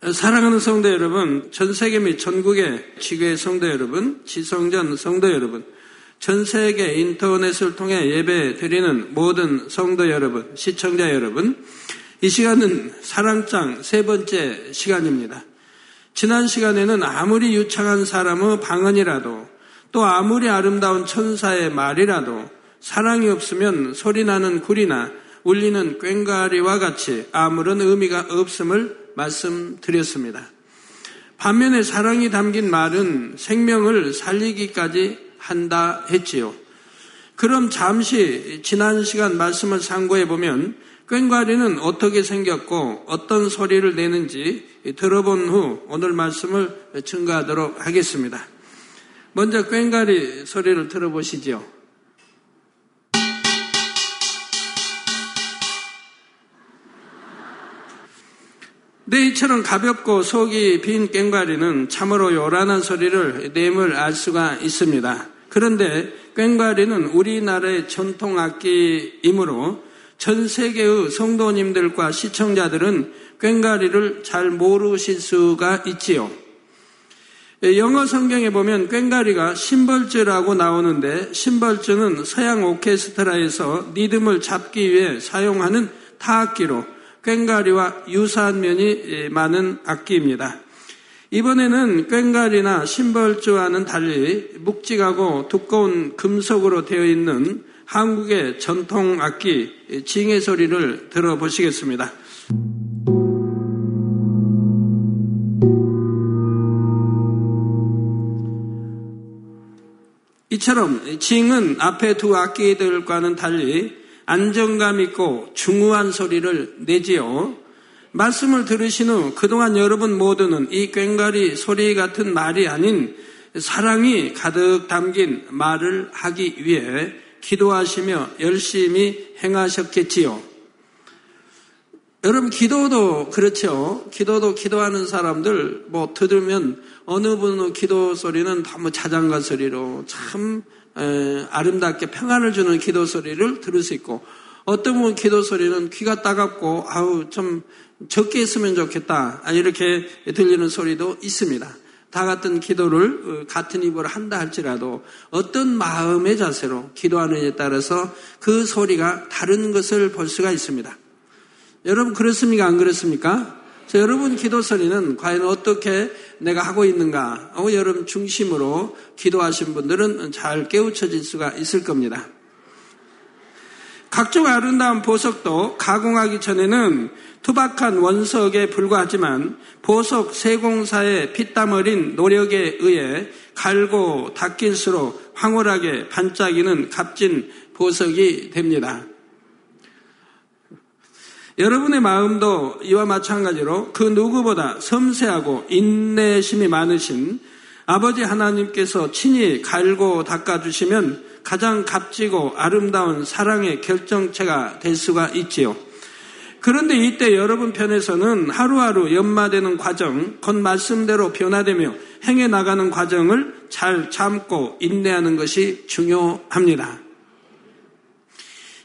사랑하는 성도 여러분, 전 세계 및 전국의 지교의 성도 여러분, 지성전 성도 여러분, 전 세계 인터넷을 통해 예배 드리는 모든 성도 여러분, 시청자 여러분, 이 시간은 사랑장 세 번째 시간입니다. 지난 시간에는 아무리 유창한 사람의 방언이라도 또 아무리 아름다운 천사의 말이라도 사랑이 없으면 소리나는 굴이나 울리는 꽹과리와 같이 아무런 의미가 없음을 말씀드렸습니다. 반면에 사랑이 담긴 말은 생명을 살리기까지 한다 했지요. 그럼 잠시 지난 시간 말씀을 상고해 보면 꽹과리는 어떻게 생겼고 어떤 소리를 내는지 들어본 후 오늘 말씀을 증가하도록 하겠습니다. 먼저 꽹과리 소리를 들어보시죠. 네, 이처럼 가볍고 속이 빈 꽹과리는 참으로 요란한 소리를 내물 알 수가 있습니다. 그런데 꽹과리는 우리나라의 전통 악기이므로 전 세계의 성도님들과 시청자들은 꽹과리를 잘 모르실 수가 있지요. 영어 성경에 보면 꽹과리가 심벌즈라고 나오는데 심벌즈는 서양 오케스트라에서 리듬을 잡기 위해 사용하는 타악기로 꽹과리와 유사한 면이 많은 악기입니다. 이번에는 꽹과리나 심벌주와는 달리 묵직하고 두꺼운 금속으로 되어 있는 한국의 전통 악기 징의 소리를 들어보시겠습니다. 이처럼 징은 앞에 두 악기들과는 달리 안정감 있고 중후한 소리를 내지요. 말씀을 들으신 후 그동안 여러분 모두는 이 꽹과리 소리 같은 말이 아닌 사랑이 가득 담긴 말을 하기 위해 기도하시며 열심히 행하셨겠지요. 여러분 기도도 그렇죠. 기도도 기도하는 사람들 뭐 들으면 어느 분의 기도 소리는 너무 자장가 소리로 참 아름답게 평안을 주는 기도 소리를 들을 수 있고 어떤 분 기도 소리는 귀가 따갑고 아우 좀 적게 했으면 좋겠다 이렇게 들리는 소리도 있습니다. 다 같은 기도를 어, 같은 입으로 한다 할지라도 어떤 마음의 자세로 기도하느냐에 따라서 그 소리가 다른 것을 볼 수가 있습니다. 여러분 그렇습니까? 안 그렇습니까? 여러분 기도 소리는 과연 어떻게 내가 하고 있는가? 어, 여러분 중심으로 기도하신 분들은 잘 깨우쳐질 수가 있을 겁니다. 각종 아름다운 보석도 가공하기 전에는 투박한 원석에 불과하지만 보석 세공사의 피땀 어린 노력에 의해 갈고 닦일수록 황홀하게 반짝이는 값진 보석이 됩니다. 여러분의 마음도 이와 마찬가지로 그 누구보다 섬세하고 인내심이 많으신 아버지 하나님께서 친히 갈고 닦아주시면 가장 값지고 아름다운 사랑의 결정체가 될 수가 있지요. 그런데 이때 여러분 편에서는 하루하루 연마되는 과정, 곧 말씀대로 변화되며 행해 나가는 과정을 잘 참고 인내하는 것이 중요합니다.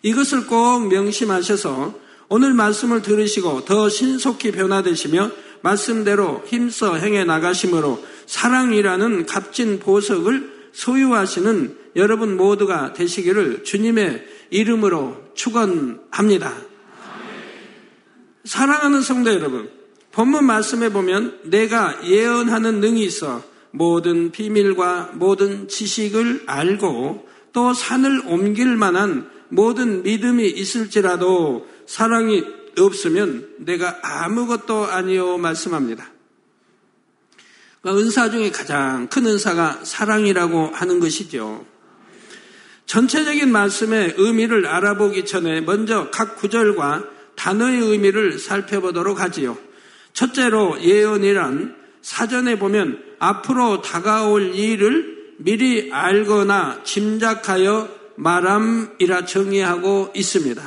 이것을 꼭 명심하셔서 오늘 말씀을 들으시고 더 신속히 변화되시며 말씀대로 힘써 행해 나가심으로 사랑이라는 값진 보석을 소유하시는 여러분 모두가 되시기를 주님의 이름으로 축원합니다. 사랑하는 성도 여러분, 본문 말씀에 보면 내가 예언하는 능이 있어 모든 비밀과 모든 지식을 알고 또 산을 옮길 만한 모든 믿음이 있을지라도 사랑이 없으면 내가 아무것도 아니요 말씀합니다. 그러니까 은사 중에 가장 큰 은사가 사랑이라고 하는 것이죠. 전체적인 말씀의 의미를 알아보기 전에 먼저 각 구절과 단어의 의미를 살펴보도록 하지요. 첫째로 예언이란 사전에 보면 앞으로 다가올 일을 미리 알거나 짐작하여 말함이라 정의하고 있습니다.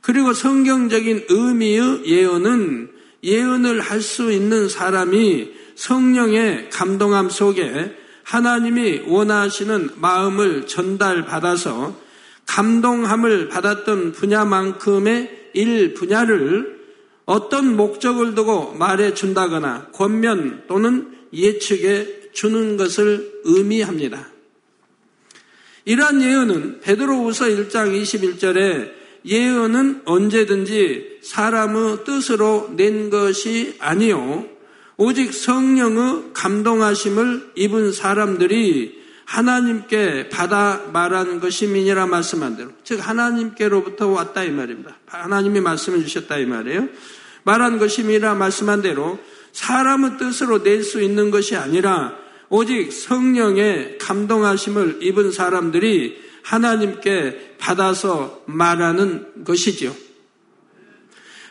그리고 성경적인 의미의 예언은 예언을 할 수 있는 사람이 성령의 감동함 속에 하나님이 원하시는 마음을 전달받아서 감동함을 받았던 분야만큼의 일 분야를 어떤 목적을 두고 말해 준다거나 권면 또는 예측에 주는 것을 의미합니다. 이러한 예언은 베드로후서 1장 21절에 예언은 언제든지 사람의 뜻으로 낸 것이 아니요 오직 성령의 감동하심을 입은 사람들이 하나님께 받아 말한 것임이니라 말씀한 대로 즉 하나님께로부터 왔다 이 말입니다. 하나님이 말씀해 주셨다 이 말이에요. 말한 것임이라 말씀한 대로 사람의 뜻으로 낼 수 있는 것이 아니라 오직 성령의 감동하심을 입은 사람들이 하나님께 받아서 말하는 것이지요.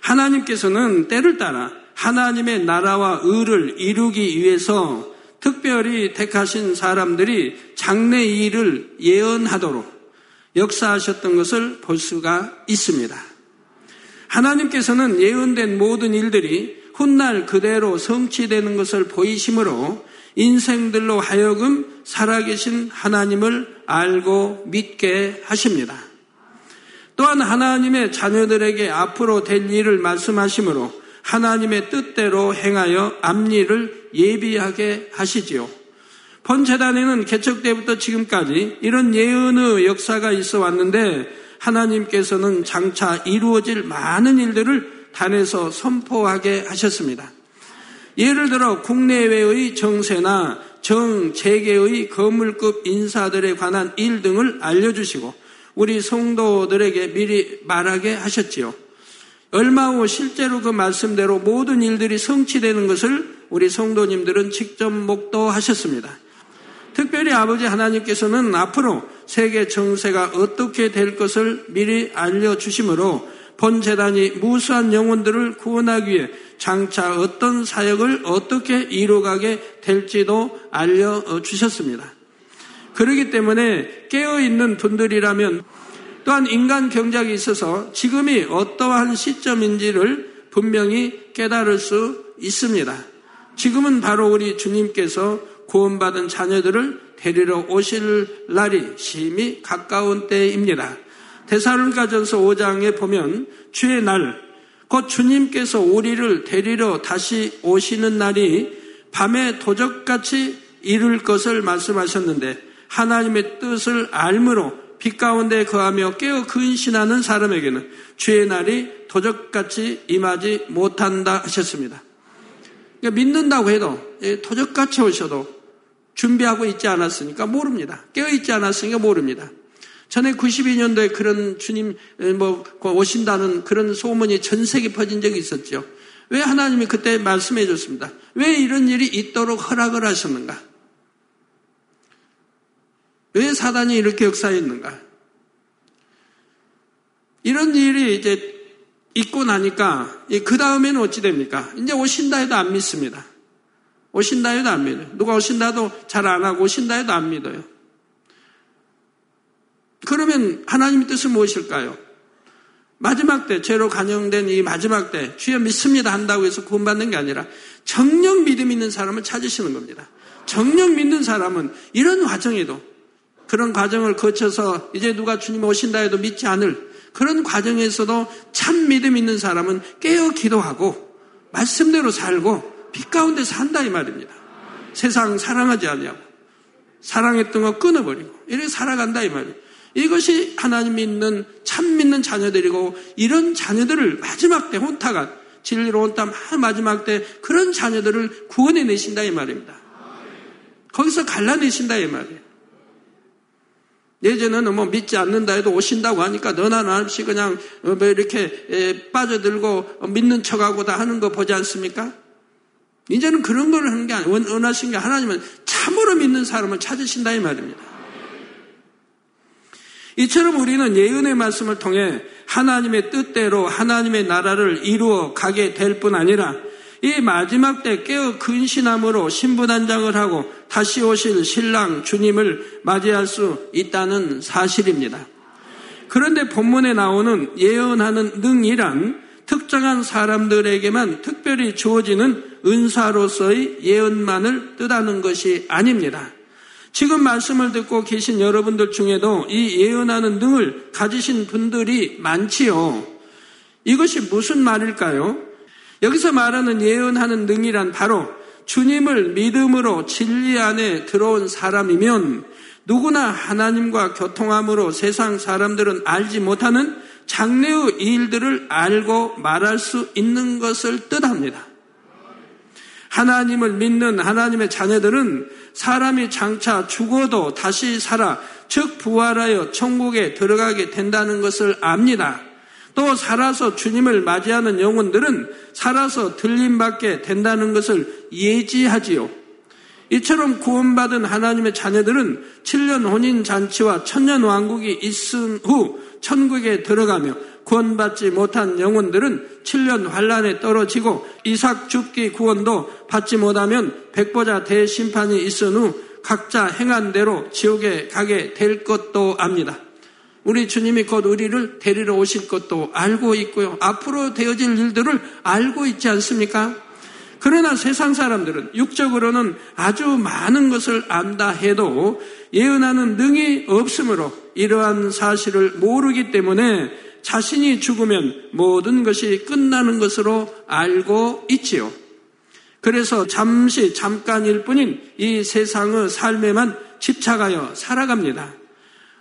하나님께서는 때를 따라 하나님의 나라와 의를 이루기 위해서 특별히 택하신 사람들이 장래 일을 예언하도록 역사하셨던 것을 볼 수가 있습니다. 하나님께서는 예언된 모든 일들이 훗날 그대로 성취되는 것을 보이심으로 인생들로 하여금 살아계신 하나님을 알고 믿게 하십니다. 또한 하나님의 자녀들에게 앞으로 될 일을 말씀하시므로 하나님의 뜻대로 행하여 앞일을 예비하게 하시지요. 번재단에는 개척 때부터 지금까지 이런 예언의 역사가 있어 왔는데 하나님께서는 장차 이루어질 많은 일들을 단에서 선포하게 하셨습니다. 예를 들어 국내외의 정세나 정재계의 거물급 인사들에 관한 일 등을 알려주시고 우리 성도들에게 미리 말하게 하셨지요. 얼마 후 실제로 그 말씀대로 모든 일들이 성취되는 것을 우리 성도님들은 직접 목도하셨습니다. 특별히 아버지 하나님께서는 앞으로 세계 정세가 어떻게 될 것을 미리 알려주심으로 본 재단이 무수한 영혼들을 구원하기 위해 장차 어떤 사역을 어떻게 이루어가게 될지도 알려주셨습니다. 그러기 때문에 깨어있는 분들이라면 또한 인간 경작이 있어서 지금이 어떠한 시점인지를 분명히 깨달을 수 있습니다. 지금은 바로 우리 주님께서 구원받은 자녀들을 데리러 오실 날이 심히 가까운 때입니다. 대사론가전서 5장에 보면 주의 날, 곧 주님께서 우리를 데리러 다시 오시는 날이 밤에 도적같이 이룰 것을 말씀하셨는데 하나님의 뜻을 알므로 빛 가운데 거하며 깨어 근신하는 사람에게는 주의 날이 도적같이 임하지 못한다 하셨습니다. 그러니까 믿는다고 해도 예, 도적같이 오셔도 준비하고 있지 않았으니까 모릅니다. 깨어 있지 않았으니까 모릅니다. 전에 92년도에 그런 주님 뭐 오신다는 그런 소문이 전 세계 퍼진 적이 있었죠. 왜 하나님이 그때 말씀해 줬습니다. 왜 이런 일이 있도록 허락을 하셨는가? 왜 사단이 이렇게 역사했는가? 이런 일이 이제 있고 나니까 그 다음에는 어찌 됩니까? 이제 오신다 해도 안 믿습니다. 오신다 해도 안 믿어요. 누가 오신다 해도 잘 안 하고 오신다 해도 안 믿어요. 그러면 하나님의 뜻은 무엇일까요? 마지막 때, 죄로 간영된 이 마지막 때, 주여 믿습니다 한다고 해서 구원받는 게 아니라 정령 믿음 있는 사람을 찾으시는 겁니다. 정령 믿는 사람은 이런 과정에도 그런 과정을 거쳐서 이제 누가 주님 오신다 해도 믿지 않을 그런 과정에서도 참 믿음 있는 사람은 깨어 기도하고 말씀대로 살고 빛 가운데 산다 이 말입니다. 세상 사랑하지 않냐고 사랑했던 거 끊어버리고 이렇게 살아간다 이 말이에요. 이것이 하나님 믿는 참 믿는 자녀들이고 이런 자녀들을 마지막 때 혼타가 진리로 혼타 마지막 때 그런 자녀들을 구원해 내신다 이 말입니다. 거기서 갈라내신다 이 말이에요. 예전에는 뭐 믿지 않는다 해도 오신다고 하니까 너나 나 없이 그냥 뭐 이렇게 빠져들고 믿는 척하고 다 하는 거 보지 않습니까? 이제는 그런 걸 하는 게 아니에요. 원하신 게 하나님은 참으로 믿는 사람을 찾으신다 이 말입니다. 이처럼 우리는 예언의 말씀을 통해 하나님의 뜻대로 하나님의 나라를 이루어 가게 될 뿐 아니라 이 마지막 때 깨어 근신함으로 신부단장을 하고 다시 오실 신랑 주님을 맞이할 수 있다는 사실입니다. 그런데 본문에 나오는 예언하는 능이란 특정한 사람들에게만 특별히 주어지는 은사로서의 예언만을 뜻하는 것이 아닙니다. 지금 말씀을 듣고 계신 여러분들 중에도 이 예언하는 능을 가지신 분들이 많지요. 이것이 무슨 말일까요? 여기서 말하는 예언하는 능이란 바로 주님을 믿음으로 진리 안에 들어온 사람이면 누구나 하나님과 교통함으로 세상 사람들은 알지 못하는 장래의 일들을 알고 말할 수 있는 것을 뜻합니다. 하나님을 믿는 하나님의 자녀들은 사람이 장차 죽어도 다시 살아, 즉 부활하여 천국에 들어가게 된다는 것을 압니다. 또 살아서 주님을 맞이하는 영혼들은 살아서 들림받게 된다는 것을 예지하지요. 이처럼 구원받은 하나님의 자녀들은 7년 혼인 잔치와 천년 왕국이 있은 후 천국에 들어가며 구원받지 못한 영혼들은 7년 환란에 떨어지고 이삭 죽기 구원도 받지 못하면 백보자 대심판이 있은 후 각자 행한 대로 지옥에 가게 될 것도 압니다. 우리 주님이 곧 우리를 데리러 오실 것도 알고 있고요. 앞으로 되어질 일들을 알고 있지 않습니까? 그러나 세상 사람들은 육적으로는 아주 많은 것을 안다 해도 예언하는 능이 없으므로 이러한 사실을 모르기 때문에 자신이 죽으면 모든 것이 끝나는 것으로 알고 있지요. 그래서 잠시 잠깐일 뿐인 이 세상의 삶에만 집착하여 살아갑니다.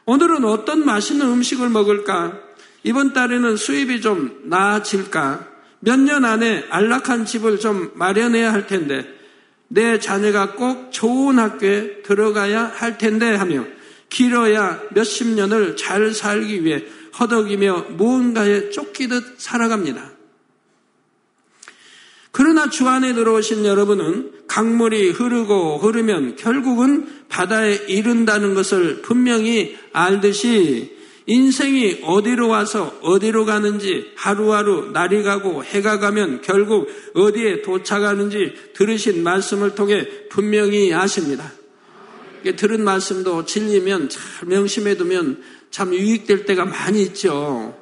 오늘은 어떤 맛있는 음식을 먹을까? 이번 달에는 수입이 좀 나아질까? 몇 년 안에 안락한 집을 좀 마련해야 할 텐데, 내 자녀가 꼭 좋은 학교에 들어가야 할 텐데 하며, 길어야 몇십 년을 잘 살기 위해 허덕이며 무언가에 쫓기듯 살아갑니다. 그러나 주 안에 들어오신 여러분은 강물이 흐르고 흐르면 결국은 바다에 이른다는 것을 분명히 알듯이 인생이 어디로 와서 어디로 가는지 하루하루 날이 가고 해가 가면 결국 어디에 도착하는지 들으신 말씀을 통해 분명히 아십니다. 들은 말씀도 진리면 잘 명심해 두면 참 유익될 때가 많이 있죠.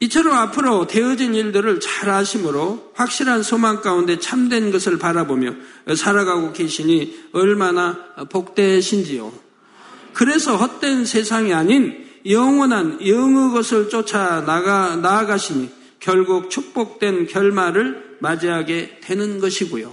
이처럼 앞으로 되어질 일들을 잘 아심으로 확실한 소망 가운데 참된 것을 바라보며 살아가고 계시니 얼마나 복되신지요. 그래서 헛된 세상이 아닌 영원한 영의 것을 쫓아 나가, 나아가시니 결국 축복된 결말을 맞이하게 되는 것이고요.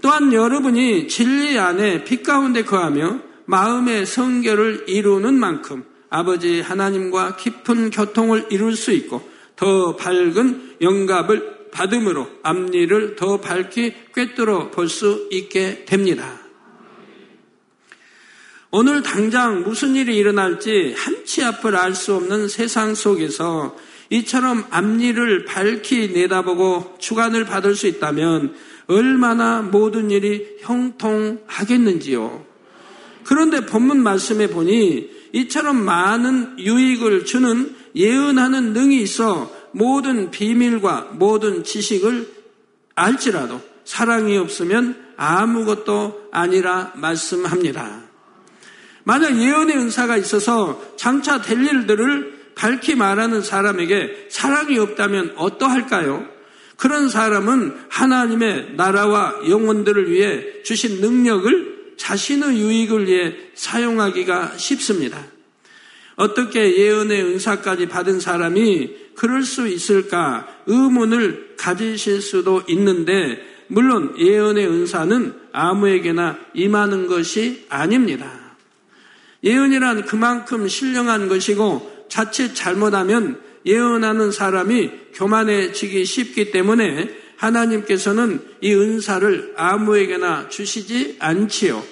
또한 여러분이 진리 안에 빛 가운데 거하며 마음의 성결을 이루는 만큼 아버지 하나님과 깊은 교통을 이룰 수 있고 더 밝은 영갑을 받음으로 앞니를 더 밝게 꿰뚫어 볼 수 있게 됩니다. 오늘 당장 무슨 일이 일어날지 한치 앞을 알 수 없는 세상 속에서 이처럼 앞니를 밝히 내다보고 주관을 받을 수 있다면 얼마나 모든 일이 형통하겠는지요. 그런데 본문 말씀에 보니 이처럼 많은 유익을 주는 예언하는 능이 있어 모든 비밀과 모든 지식을 알지라도 사랑이 없으면 아무것도 아니라 말씀합니다. 만약 예언의 은사가 있어서 장차 될 일들을 밝히 말하는 사람에게 사랑이 없다면 어떠할까요? 그런 사람은 하나님의 나라와 영혼들을 위해 주신 능력을 자신의 유익을 위해 사용하기가 쉽습니다. 어떻게 예언의 은사까지 받은 사람이 그럴 수 있을까 의문을 가지실 수도 있는데 물론 예언의 은사는 아무에게나 임하는 것이 아닙니다. 예언이란 그만큼 신령한 것이고 자칫 잘못하면 예언하는 사람이 교만해지기 쉽기 때문에 하나님께서는 이 은사를 아무에게나 주시지 않지요.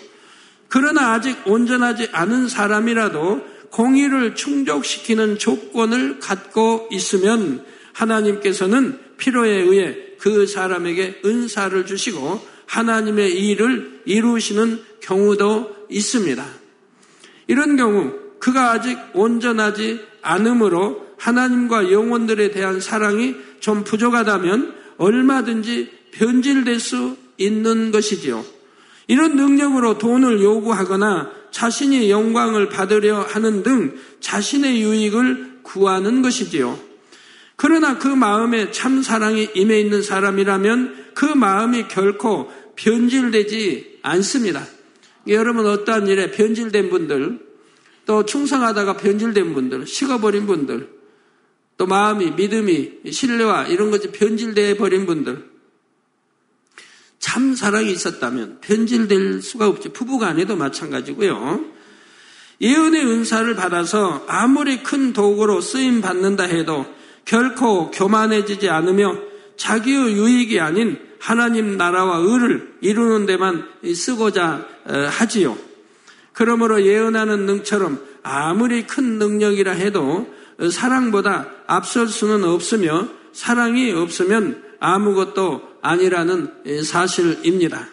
그러나 아직 온전하지 않은 사람이라도 공의를 충족시키는 조건을 갖고 있으면 하나님께서는 필요에 의해 그 사람에게 은사를 주시고 하나님의 일을 이루시는 경우도 있습니다. 이런 경우 그가 아직 온전하지 않으므로 하나님과 영혼들에 대한 사랑이 좀 부족하다면 얼마든지 변질될 수 있는 것이지요. 이런 능력으로 돈을 요구하거나 자신이 영광을 받으려 하는 등 자신의 유익을 구하는 것이지요. 그러나 그 마음에 참 사랑이 임해 있는 사람이라면 그 마음이 결코 변질되지 않습니다. 여러분 어떠한 일에 변질된 분들, 또 충성하다가 변질된 분들, 식어버린 분들, 또 마음이, 믿음이, 신뢰와 이런 것이 변질되어 버린 분들. 참 사랑이 있었다면 변질될 수가 없지. 부부가 아니도 마찬가지고요. 예언의 은사를 받아서 아무리 큰 도구로 쓰임 받는다 해도 결코 교만해지지 않으며 자기의 유익이 아닌 하나님 나라와 의를 이루는 데만 쓰고자 어, 하지요. 그러므로 예언하는 능처럼 아무리 큰 능력이라 해도 사랑보다 앞설 수는 없으며 사랑이 없으면 아무것도 아니라는 사실입니다.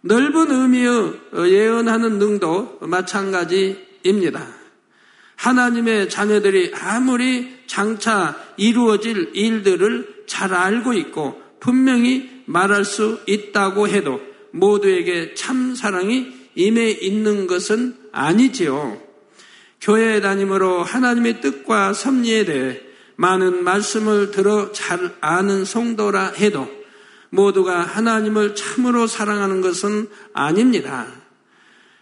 넓은 의미의 예언하는 능도 마찬가지입니다. 하나님의 자녀들이 아무리 장차 이루어질 일들을 잘 알고 있고 분명히 말할 수 있다고 해도 모두에게 참 사랑이 임해 있는 것은 아니지요. 교회 다님으로 하나님의 뜻과 섭리에 대해 많은 말씀을 들어 잘 아는 성도라 해도 모두가 하나님을 참으로 사랑하는 것은 아닙니다.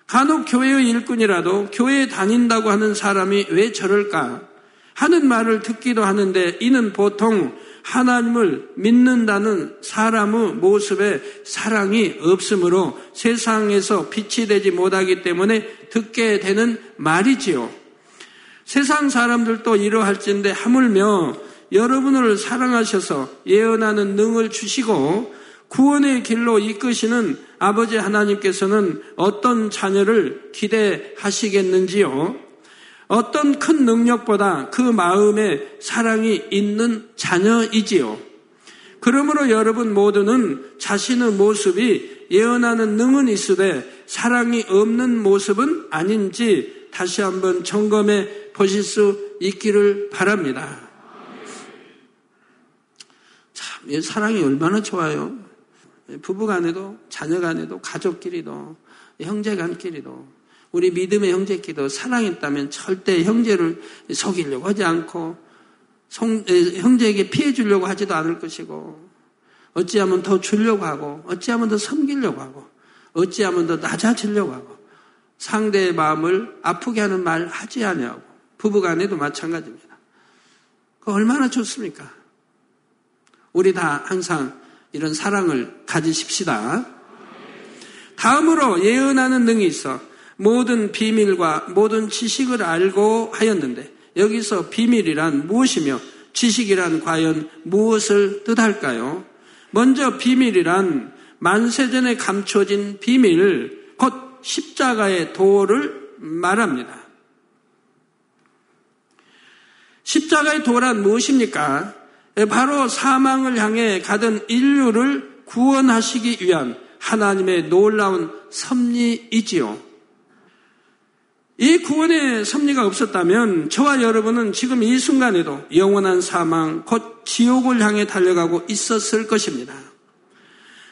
간혹 교회의 일꾼이라도 교회에 다닌다고 하는 사람이 왜 저럴까 하는 말을 듣기도 하는데 이는 보통 하나님을 믿는다는 사람의 모습에 사랑이 없으므로 세상에서 빛이 되지 못하기 때문에 듣게 되는 말이지요. 세상 사람들도 이러할진데 하물며 여러분을 사랑하셔서 예언하는 능을 주시고 구원의 길로 이끄시는 아버지 하나님께서는 어떤 자녀를 기대하시겠는지요? 어떤 큰 능력보다 그 마음에 사랑이 있는 자녀이지요. 그러므로 여러분 모두는 자신의 모습이 예언하는 능은 있으되 사랑이 없는 모습은 아닌지 다시 한번 점검해 보실 수 있기를 바랍니다. 참, 사랑이 얼마나 좋아요. 부부 간에도, 자녀 간에도, 가족끼리도, 형제 간끼리도. 우리 믿음의 형제끼도 사랑했다면 절대 형제를 속이려고 하지 않고 성, 형제에게 피해 주려고 하지도 않을 것이고 어찌하면 더 주려고 하고 어찌하면 더 섬기려고 하고 어찌하면 더 낮아지려고 하고 상대의 마음을 아프게 하는 말 하지 않냐고 부부간에도 마찬가지입니다. 그 얼마나 좋습니까? 우리 다 항상 이런 사랑을 가지십시다. 다음으로 예언하는 능이 있어 모든 비밀과 모든 지식을 알고 하였는데 여기서 비밀이란 무엇이며 지식이란 과연 무엇을 뜻할까요? 먼저 비밀이란 만세전에 감춰진 비밀, 곧 십자가의 도를 말합니다. 십자가의 도란 무엇입니까? 바로 사망을 향해 가던 인류를 구원하시기 위한 하나님의 놀라운 섭리이지요. 이 구원의 섭리가 없었다면 저와 여러분은 지금 이 순간에도 영원한 사망, 곧 지옥을 향해 달려가고 있었을 것입니다.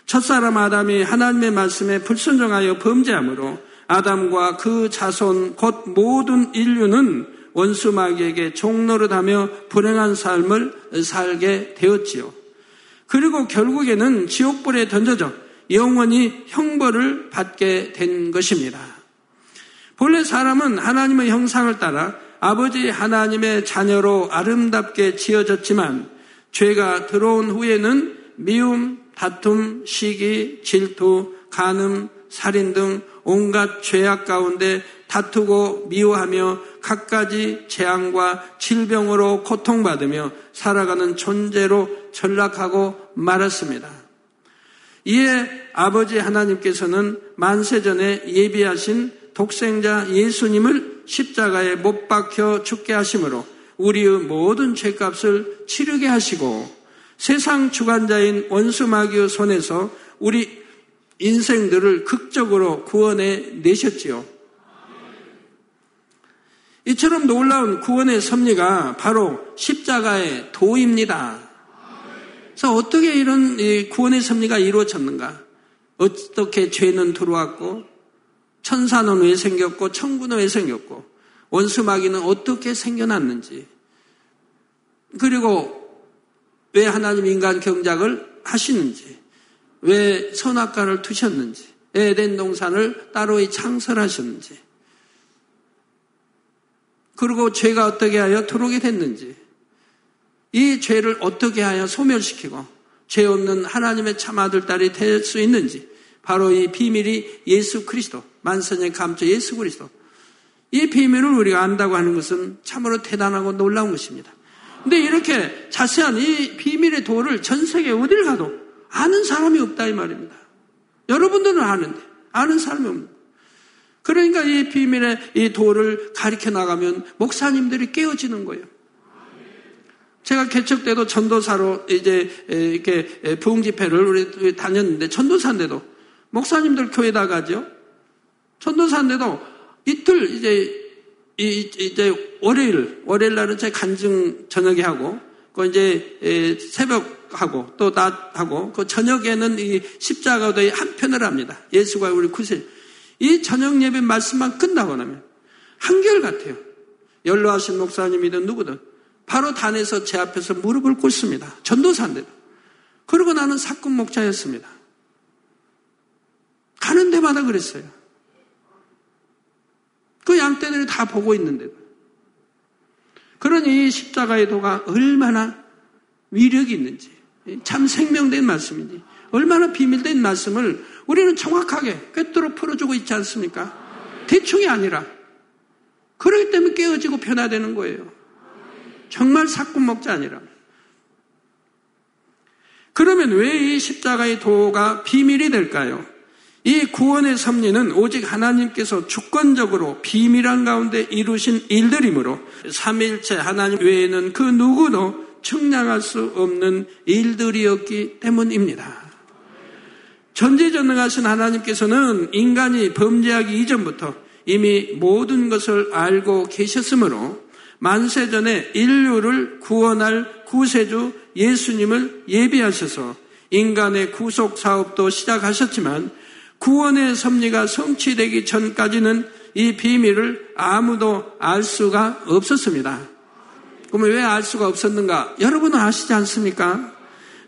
첫사람 아담이 하나님의 말씀에 불순종하여 범죄함으로 아담과 그 자손, 곧 모든 인류는 원수 마귀에게 종노릇하며 불행한 삶을 살게 되었지요. 그리고 결국에는 지옥불에 던져져 영원히 형벌을 받게 된 것입니다. 본래 사람은 하나님의 형상을 따라 아버지 하나님의 자녀로 아름답게 지어졌지만 죄가 들어온 후에는 미움, 다툼, 시기, 질투, 간음, 살인 등 온갖 죄악 가운데 다투고 미워하며 갖가지 재앙과 질병으로 고통받으며 살아가는 존재로 전락하고 말았습니다. 이에 아버지 하나님께서는 만세전에 예비하신 독생자 예수님을 십자가에 못 박혀 죽게 하심으로 우리의 모든 죄값을 치르게 하시고 세상 주관자인 원수 마귀의 손에서 우리 인생들을 극적으로 구원해 내셨지요. 이처럼 놀라운 구원의 섭리가 바로 십자가의 도입니다. 그래서 어떻게 이런 구원의 섭리가 이루어졌는가? 어떻게 죄는 들어왔고 천사는 왜 생겼고 천군은 왜 생겼고 원수 마귀는 어떻게 생겨났는지. 그리고 왜 하나님 인간 경작을 하시는지 왜 선악과를 두셨는지 에덴 동산을 따로 창설하셨는지 그리고 죄가 어떻게 하여 들어오게 됐는지, 이 죄를 어떻게 하여 소멸시키고 죄 없는 하나님의 참 아들 딸이 될 수 있는지, 바로 이 비밀이 예수 그리스도, 만선의 감초 예수 그리스도. 이 비밀을 우리가 안다고 하는 것은 참으로 대단하고 놀라운 것입니다. 근데 이렇게 자세한 이 비밀의 도를 전 세계 어딜 가도 아는 사람이 없다 이 말입니다. 여러분들은 아는데 아는 사람이 없는. 그러니까 이 비밀의 이 도를 가르쳐 나가면 목사님들이 깨어지는 거예요. 제가 개척 때도 전도사로 이제 이렇게 부흥 집회를 우리 다녔는데 전도사인데도 목사님들 교회다 가죠. 전도사인데도 이틀 이제 이제 월요일 월요일 날은 제 간증 저녁에 하고 그 이제 새벽 하고 또 낮 하고 그 저녁에는 이 십자가도의 한 편을 합니다. 예수가 우리 구세 이 저녁 예배 말씀만 끝나고 나면 한결 같아요. 연로하신 목사님이든 누구든 바로 단에서 제 앞에서 무릎을 꿇습니다. 전도사인데도. 그러고 나는 사건 목자였습니다. 가는 데마다 그랬어요. 그 양떼들이 다 보고 있는데도. 그러니 십자가의 도가 얼마나 위력이 있는지, 참 생명된 말씀인지, 얼마나 비밀된 말씀을 우리는 정확하게 꿰뚫어 풀어주고 있지 않습니까? 대충이 아니라. 그렇기 때문에 깨어지고 변화되는 거예요. 정말 사건 먹자 아니라. 그러면 왜 이 십자가의 도가 비밀이 될까요? 이 구원의 섭리는 오직 하나님께서 주권적으로 비밀한 가운데 이루신 일들이므로 삼일체 하나님 외에는 그 누구도 측량할 수 없는 일들이었기 때문입니다. 전지전능하신 하나님께서는 인간이 범죄하기 이전부터 이미 모든 것을 알고 계셨으므로 만세전에 인류를 구원할 구세주 예수님을 예비하셔서 인간의 구속 사업도 시작하셨지만 구원의 섭리가 성취되기 전까지는 이 비밀을 아무도 알 수가 없었습니다. 그러면 왜 알 수가 없었는가? 여러분은 아시지 않습니까?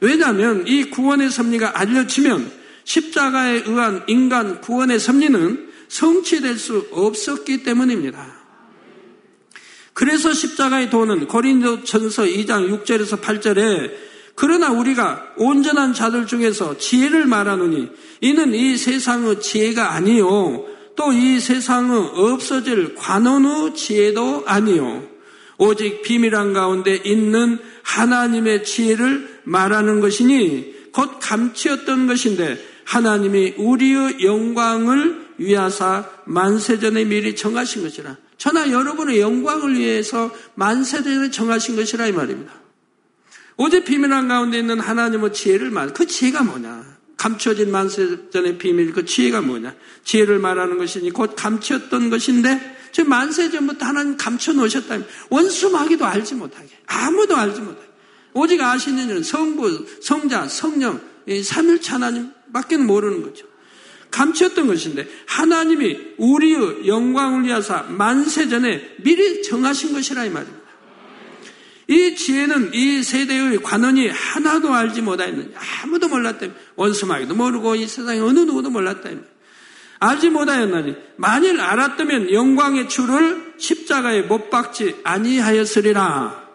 왜냐하면 이 구원의 섭리가 알려지면 십자가에 의한 인간 구원의 섭리는 성취될 수 없었기 때문입니다. 그래서 십자가의 도는 고린도 전서 2장 6절에서 8절에 그러나 우리가 온전한 자들 중에서 지혜를 말하노니 이는 이 세상의 지혜가 아니요 또 이 세상의 없어질 관원의 지혜도 아니요 오직 비밀한 가운데 있는 하나님의 지혜를 말하는 것이니 곧 감추었던 것인데 하나님이 우리의 영광을 위하사 만세전에 미리 정하신 것이라. 저나 여러분의 영광을 위해서 만세전에 정하신 것이라 이 말입니다. 어제 비밀한 가운데 있는 하나님의 지혜를 말, 그 지혜가 뭐냐? 감춰진 만세전의 비밀, 그 지혜가 뭐냐? 지혜를 말하는 것이니 곧 감추었던 것인데, 저 만세전부터 하나님 감춰 놓으셨다면, 원수마귀도 알지 못하게, 아무도 알지 못하게. 오직 아시는 이는 성부, 성자, 성령, 삼일차 하나님 밖에 모르는 거죠. 감추었던 것인데, 하나님이 우리의 영광을 위하사 만세전에 미리 정하신 것이라 이 말입니다. 이 지혜는 이 세대의 관원이 하나도 알지 못하였느냐. 아무도 몰랐다며. 원수마귀도 모르고 이 세상에 어느 누구도 몰랐다며. 알지 못하였나니 만일 알았다면 영광의 줄을 십자가에 못 박지 아니하였으리라.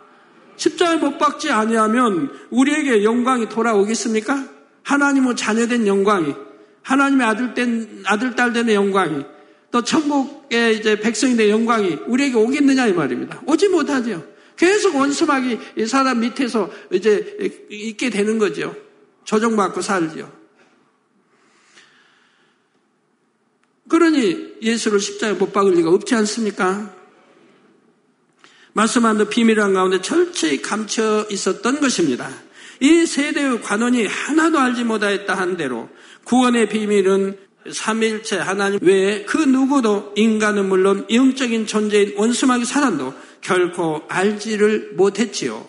십자가에 못 박지 아니하면 우리에게 영광이 돌아오겠습니까? 하나님의 자녀된 영광이, 하나님의 아들 된 아들 딸 되는 영광이, 또 천국의 이제 백성이 된 영광이 우리에게 오겠느냐 이 말입니다. 오지 못하죠. 계속 원수막이 이 사람 밑에서 이제 있게 되는 거죠. 조정받고 살죠. 그러니 예수를 십자가에 못 박을 리가 없지 않습니까? 말씀한 비밀한 가운데 철저히 감춰 있었던 것입니다. 이 세대의 관원이 하나도 알지 못하였다 한 대로 구원의 비밀은 삼일체 하나님 외에 그 누구도 인간은 물론 영적인 존재인 원수막이 사단도 결코 알지를 못했지요.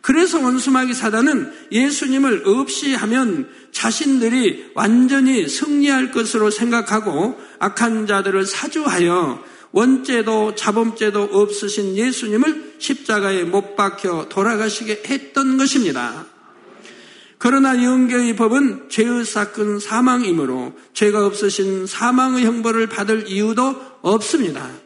그래서 원수마귀 사단은 예수님을 없이 하면 자신들이 완전히 승리할 것으로 생각하고 악한 자들을 사주하여 원죄도 자범죄도 없으신 예수님을 십자가에 못 박혀 돌아가시게 했던 것입니다. 그러나 영계의 법은 죄의 사건 사망이므로 죄가 없으신 사망의 형벌을 받을 이유도 없습니다.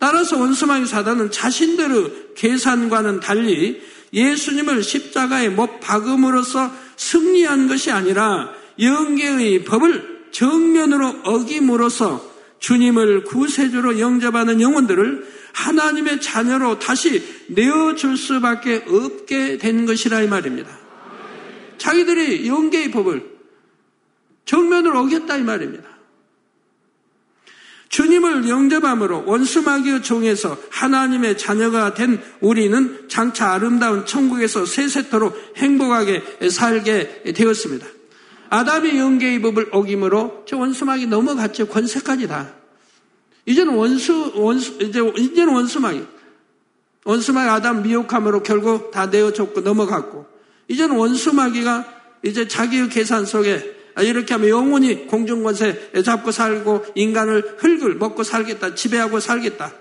따라서 원수마귀 사단은 자신들의 계산과는 달리 예수님을 십자가에 못 박음으로써 승리한 것이 아니라 영계의 법을 정면으로 어김으로써 주님을 구세주로 영접하는 영혼들을 하나님의 자녀로 다시 내어줄 수밖에 없게 된 것이라 이 말입니다. 자기들이 영계의 법을 정면으로 어겼다 이 말입니다. 주님을 영접함으로 원수 마귀의 종에서 하나님의 자녀가 된 우리는 장차 아름다운 천국에서 세세토록 행복하게 살게 되었습니다. 아담이 영계의 법을 어김으로 저 원수 마귀 넘어갔죠. 권세까지 다. 이제는 원수, 원수, 이제, 이제는 원수 마귀. 원수 마귀 아담 미혹함으로 결국 다 내어줬고 넘어갔고, 이제는 원수 마귀가 이제 자기의 계산 속에 아, 이렇게 하면 영원히 공중권세 잡고 살고 인간을 흙을 먹고 살겠다, 지배하고 살겠다.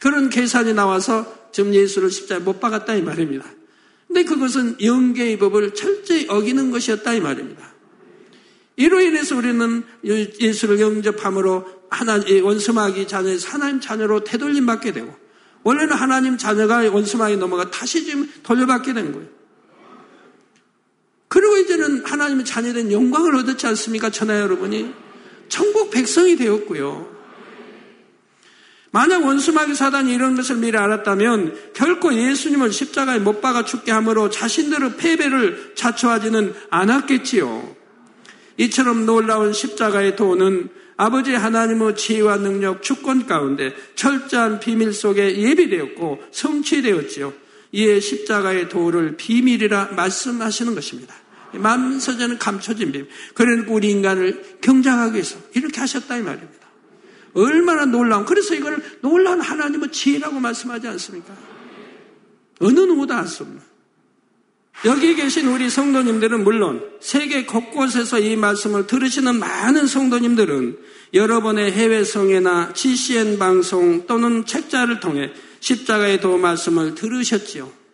그런 계산이 나와서 지금 예수를 십자에 못 박았다 이 말입니다. 근데 그것은 영계의 법을 철저히 어기는 것이었다 이 말입니다. 이로 인해서 우리는 예수를 영접함으로 하나님 원수마귀 자녀에서 하나님 자녀로 되돌림 받게 되고 원래는 하나님 자녀가 원수마귀 넘어가 다시 지금 돌려받게 된 거예요. 하나님의 자녀된 영광을 얻었지 않습니까? 천하 여러분이 천국 백성이 되었고요. 만약 원수마귀 사단이 이런 것을 미리 알았다면 결코 예수님을 십자가에 못 박아 죽게 함으로 자신들의 패배를 자초하지는 않았겠지요. 이처럼 놀라운 십자가의 도는 아버지 하나님의 지혜와 능력, 주권 가운데 철저한 비밀 속에 예비되었고 성취되었지요. 이에 십자가의 도를 비밀이라 말씀하시는 것입니다. 만서전은 감춰진 비밀. 그러니까 우리 인간을 경장하기 위해서 이렇게 하셨다 이 말입니다. 얼마나 놀라운, 그래서 이걸 놀라운 하나님의 지혜라고 말씀하지 않습니까? 어느 누구도 알수 없는. 여기 계신 우리 성도님들은 물론 세계 곳곳에서 이 말씀을 들으시는 많은 성도님들은 여러분의 해외 성회나 GCN 방송 또는 책자를 통해 십자가의 도 말씀을 들으셨지요.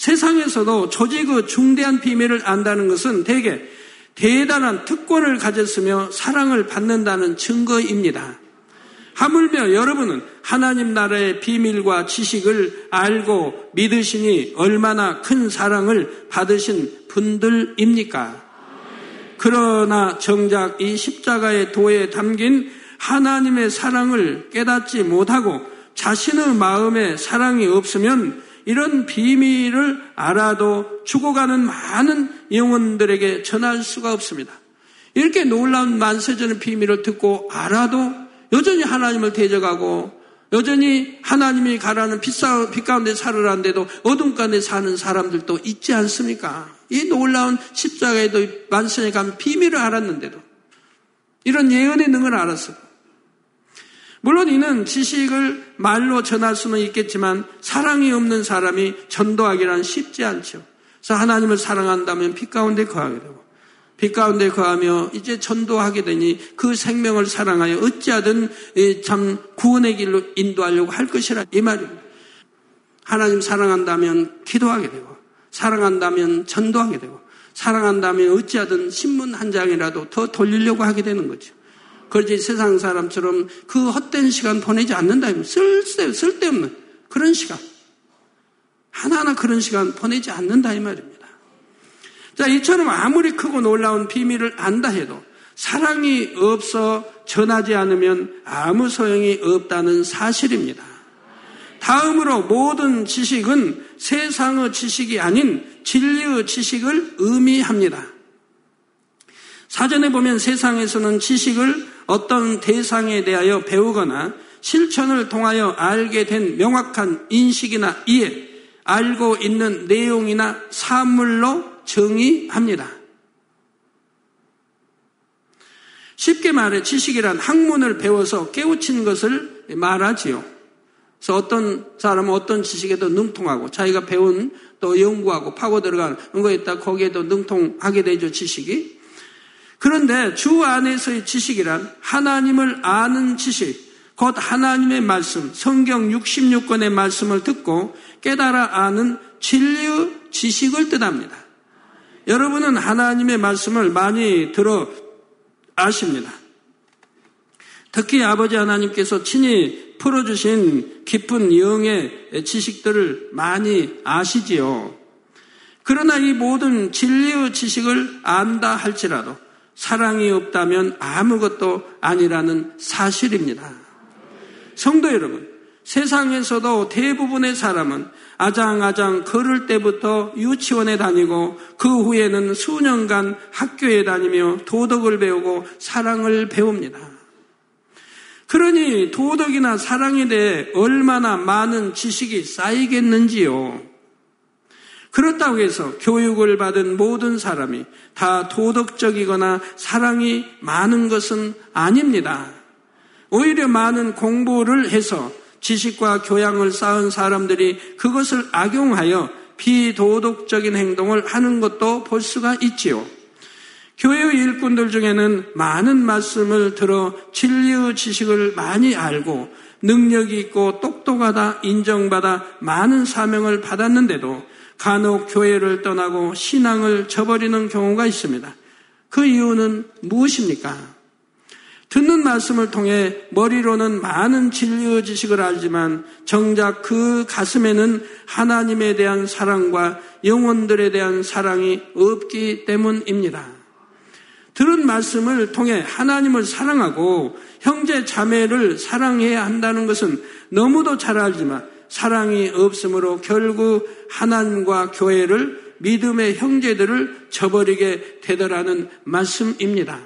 세상에서도 조직의 중대한 비밀을 안다는 것은 대개 대단한 특권을 가졌으며 사랑을 받는다는 증거입니다. 하물며 여러분은 하나님 나라의 비밀과 지식을 알고 믿으시니 얼마나 큰 사랑을 받으신 분들입니까? 그러나 정작 이 십자가의 도에 담긴 하나님의 사랑을 깨닫지 못하고 자신의 마음에 사랑이 없으면 이런 비밀을 알아도 죽어가는 많은 영혼들에게 전할 수가 없습니다. 이렇게 놀라운 만세전의 비밀을 듣고 알아도 여전히 하나님을 대적하고 여전히 하나님이 가라는 빛 가운데 살으라는데도 어둠 가운데 사는 사람들도 있지 않습니까? 이 놀라운 십자가에도 만선에 가면 비밀을 알았는데도 이런 예언의 능을 알았어요. 물론 이는 지식을 말로 전할 수는 있겠지만 사랑이 없는 사람이 전도하기란 쉽지 않죠. 그래서 하나님을 사랑한다면 빛 가운데 거하게 되고 빛 가운데 거하며 이제 전도하게 되니 그 생명을 사랑하여 어찌하든 참 구원의 길로 인도하려고 할 것이라 이 말입니다. 하나님 사랑한다면 기도하게 되고 사랑한다면 전도하게 되고 사랑한다면 어찌하든 신문 한 장이라도 더 돌리려고 하게 되는 거죠. 그러지 세상 사람처럼 그 헛된 시간 보내지 않는다. 쓸데, 쓸데없는 그런 시간. 하나하나 그런 시간 보내지 않는다 이 말입니다. 자, 이처럼 아무리 크고 놀라운 비밀을 안다 해도 사랑이 없어 전하지 않으면 아무 소용이 없다는 사실입니다. 다음으로 모든 지식은 세상의 지식이 아닌 진리의 지식을 의미합니다. 사전에 보면 세상에서는 지식을 어떤 대상에 대하여 배우거나 실천을 통하여 알게 된 명확한 인식이나 이해, 알고 있는 내용이나 사물로 정의합니다. 쉽게 말해 지식이란 학문을 배워서 깨우친 것을 말하지요. 그래서 어떤 사람은 어떤 지식에도 능통하고 자기가 배운 또 연구하고 파고 들어간 거에 있다 거기에도 능통하게 되죠 지식이. 그런데 주 안에서의 지식이란 하나님을 아는 지식, 곧 하나님의 말씀, 성경 66권의 말씀을 듣고 깨달아 아는 진리의 지식을 뜻합니다. 여러분은 하나님의 말씀을 많이 들어 아십니다. 특히 아버지 하나님께서 친히 풀어주신 깊은 영의 지식들을 많이 아시지요. 그러나 이 모든 진리의 지식을 안다 할지라도 사랑이 없다면 아무것도 아니라는 사실입니다. 성도 여러분, 세상에서도 대부분의 사람은 아장아장 걸을 때부터 유치원에 다니고 그 후에는 수년간 학교에 다니며 도덕을 배우고 사랑을 배웁니다. 그러니 도덕이나 사랑에 대해 얼마나 많은 지식이 쌓이겠는지요. 그렇다고 해서 교육을 받은 모든 사람이 다 도덕적이거나 사랑이 많은 것은 아닙니다. 오히려 많은 공부를 해서 지식과 교양을 쌓은 사람들이 그것을 악용하여 비도덕적인 행동을 하는 것도 볼 수가 있지요. 교회의 일꾼들 중에는 많은 말씀을 들어 진리의 지식을 많이 알고 능력이 있고 똑똑하다 인정받아 많은 사명을 받았는데도 간혹 교회를 떠나고 신앙을 저버리는 경우가 있습니다. 그 이유는 무엇입니까? 듣는 말씀을 통해 머리로는 많은 진리의 지식을 알지만 정작 그 가슴에는 하나님에 대한 사랑과 영혼들에 대한 사랑이 없기 때문입니다. 들은 말씀을 통해 하나님을 사랑하고 형제 자매를 사랑해야 한다는 것은 너무도 잘 알지만 사랑이 없으므로 결국 하나님과 교회를 믿음의 형제들을 저버리게 되더라는 말씀입니다.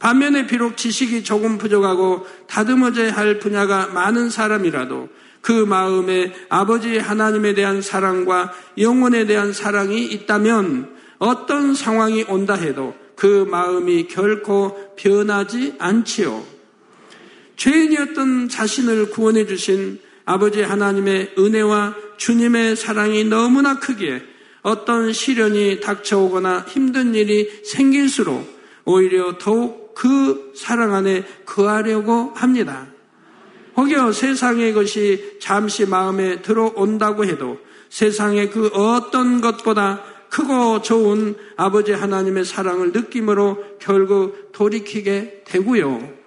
반면에 비록 지식이 조금 부족하고 다듬어져야 할 분야가 많은 사람이라도 그 마음에 아버지 하나님에 대한 사랑과 영혼에 대한 사랑이 있다면 어떤 상황이 온다 해도 그 마음이 결코 변하지 않지요. 죄인이었던 자신을 구원해 주신 아버지 하나님의 은혜와 주님의 사랑이 너무나 크기에 어떤 시련이 닥쳐오거나 힘든 일이 생길수록 오히려 더욱 그 사랑 안에 거하려고 합니다. 혹여 세상의 것이 잠시 마음에 들어온다고 해도 세상의 그 어떤 것보다 크고 좋은 아버지 하나님의 사랑을 느낌으로 결국 돌이키게 되고요.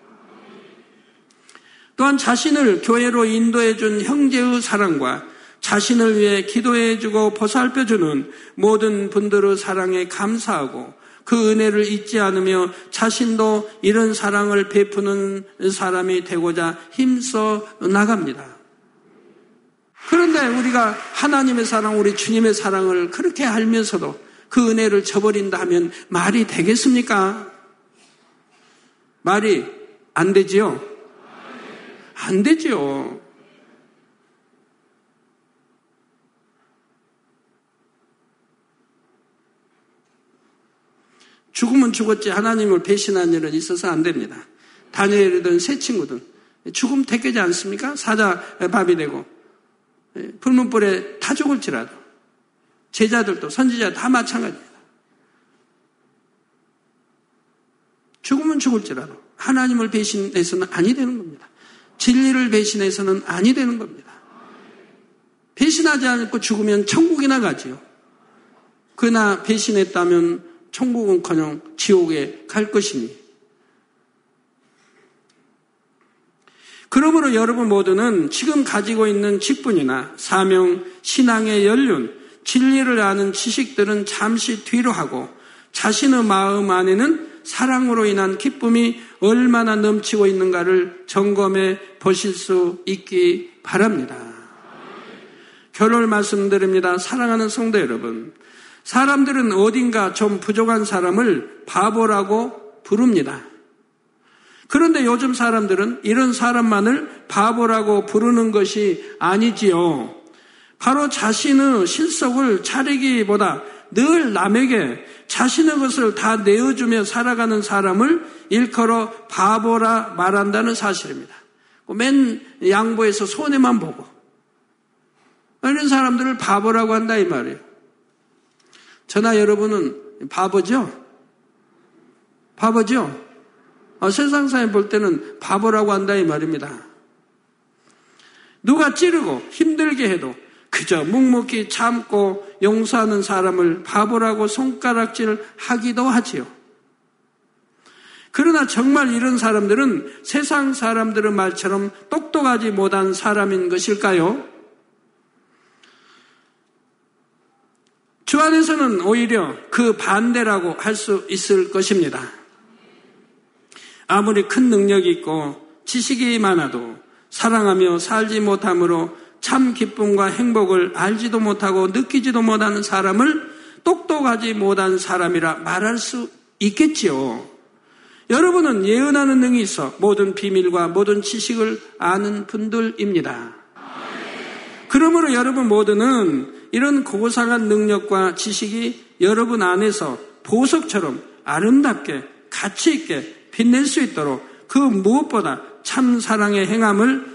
또한 자신을 교회로 인도해 준 형제의 사랑과 자신을 위해 기도해 주고 보살펴 주는 모든 분들의 사랑에 감사하고 그 은혜를 잊지 않으며 자신도 이런 사랑을 베푸는 사람이 되고자 힘써 나갑니다. 그런데 우리가 하나님의 사랑, 우리 주님의 사랑을 그렇게 알면서도 그 은혜를 저버린다 하면 말이 되겠습니까? 말이 안 되지요? 안 되지요. 죽으면 죽었지 하나님을 배신한 일은 있어서 안 됩니다. 다니엘이든 새 친구든 죽음 택하지 않습니까? 사자 밥이 되고 예, 불문불에 다 죽을지라도 제자들도 선지자 다 마찬가지입니다. 죽으면 죽을지라도 하나님을 배신해서는 아니 되는 겁니다. 진리를 배신해서는 아니 되는 겁니다. 배신하지 않고 죽으면 천국이나 가지요. 그러나 배신했다면 천국은커녕 지옥에 갈 것이니 그러므로 여러분 모두는 지금 가지고 있는 직분이나 사명, 신앙의 연륜, 진리를 아는 지식들은 잠시 뒤로 하고 자신의 마음 안에는 사랑으로 인한 기쁨이 얼마나 넘치고 있는가를 점검해 보실 수 있기 바랍니다. 결론을 말씀드립니다. 사랑하는 성도 여러분. 사람들은 어딘가 좀 부족한 사람을 바보라고 부릅니다. 그런데 요즘 사람들은 이런 사람만을 바보라고 부르는 것이 아니지요. 바로 자신의 실속을 차리기보다 늘 남에게 자신의 것을 다 내어주며 살아가는 사람을 일컬어 바보라 말한다는 사실입니다. 맨 양보해서 손해만 보고 이런 사람들을 바보라고 한다 이 말이에요. 저나 여러분은 바보죠? 바보죠? 어, 세상 사람 볼 때는 바보라고 한다 이 말입니다. 누가 찌르고 힘들게 해도 그저 묵묵히 참고 용서하는 사람을 바보라고 손가락질 하기도 하지요. 그러나 정말 이런 사람들은 세상 사람들의 말처럼 똑똑하지 못한 사람인 것일까요? 주 안에서는 오히려 그 반대라고 할 수 있을 것입니다. 아무리 큰 능력이 있고 지식이 많아도 사랑하며 살지 못함으로 참 기쁨과 행복을 알지도 못하고 느끼지도 못하는 사람을 똑똑하지 못한 사람이라 말할 수 있겠지요. 여러분은 예언하는 능이 있어 모든 비밀과 모든 지식을 아는 분들입니다. 그러므로 여러분 모두는 이런 고상한 능력과 지식이 여러분 안에서 보석처럼 아름답게 가치 있게 빛낼 수 있도록 그 무엇보다 참 사랑의 행함을